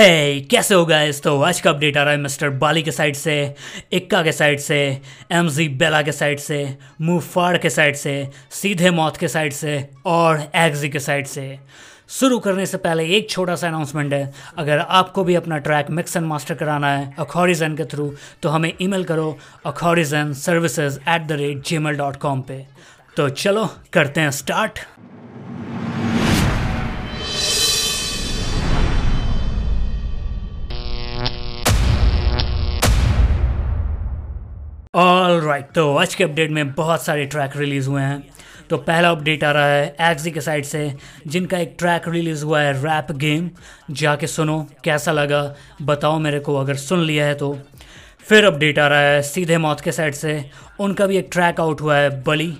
hey, कैसे हो guys तो आज का अपडेट आ रहा है मिस्टर बाली के साइड से इक्का के साइड से एम जी बेला के साइड से मुफाड़ के साइड से सीधे मौत के साइड से और एग्जी के साइड से। शुरू करने से पहले एक छोटा सा अनाउंसमेंट है। अगर आपको भी अपना ट्रैक मिक्स एंड मास्टर कराना है अखॉरिजन के थ्रू तो हमें ईमेल करो अखॉरिजन services at the rate gmail dot com पर तो चलो करते हैं स्टार्ट ऑल राइट तो आज के अपडेट में बहुत सारे ट्रैक रिलीज़ हुए हैं। तो पहला अपडेट आ रहा है एक्जी के साइड से, जिनका एक ट्रैक रिलीज़ हुआ है रैप गेम जाके सुनो, कैसा लगा? बताओ मेरे को, अगर सुन लिया है तो। फिर अपडेट आ रहा है सीधे मौत के साइड से, उनका भी एक ट्रैक आउट हुआ है बली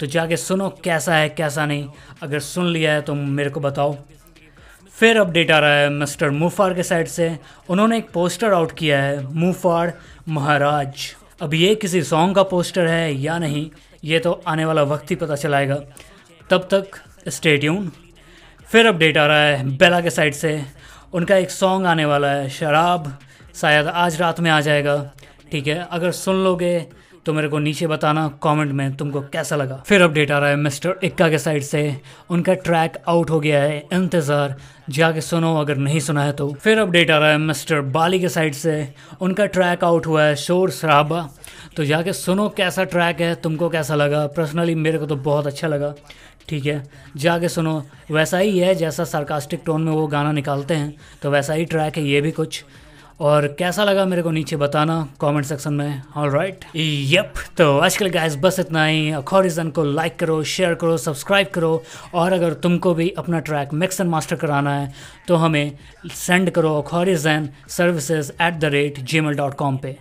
तो जाके सुनो, कैसा है, कैसा नहीं। अगर सुन लिया है तो मेरे को बताओ। फिर अपडेट आ रहा है मिस्टर मुफार के साइड से, उन्होंने एक पोस्टर आउट किया है मुफार महाराज अब ये किसी सॉन्ग का पोस्टर है या नहीं, ये तो आने वाला वक्त ही पता चलाएगा। तब तक स्टेट्यून फिर अपडेट आ रहा है बेला के साइड से। उनका एक सॉन्ग आने वाला है, शराब। शायद आज रात में आ जाएगा। ठीक है, अगर सुन लोगे तो मेरे को नीचे बताना कमेंट में तुमको कैसा लगा। फिर अपडेट आ रहा है मिस्टर इक्का के साइड से। उनका ट्रैक आउट हो गया है, इंतज़ार। जाके सुनो, अगर नहीं सुना है तो। फिर अपडेट आ रहा है मिस्टर बाली के साइड से। उनका ट्रैक आउट हुआ है, शोर शराबा। तो जाके सुनो कैसा ट्रैक है, तुमको कैसा लगा। पर्सनली मेरे को तो बहुत अच्छा लगा। ठीक है, जाके सुनो। वैसा ही है, जैसा सरकास्टिक टोन में वो गाना निकालते हैं तो वैसा ही ट्रैक है, ये भी कुछ। और कैसा लगा मेरे को नीचे बताना कमेंट सेक्शन में? ऑल राइट यप तो आजकल गाइस बस इतना ही। अखोरिजन को लाइक करो शेयर करो सब्सक्राइब करो। और अगर तुमको भी अपना ट्रैक मिक्स एंड मास्टर कराना है तो हमें सेंड करो अखोरिजन services at the rate gmail dot com पर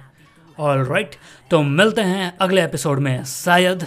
ऑल राइट तो मिलते हैं अगले एपिसोड में। शायद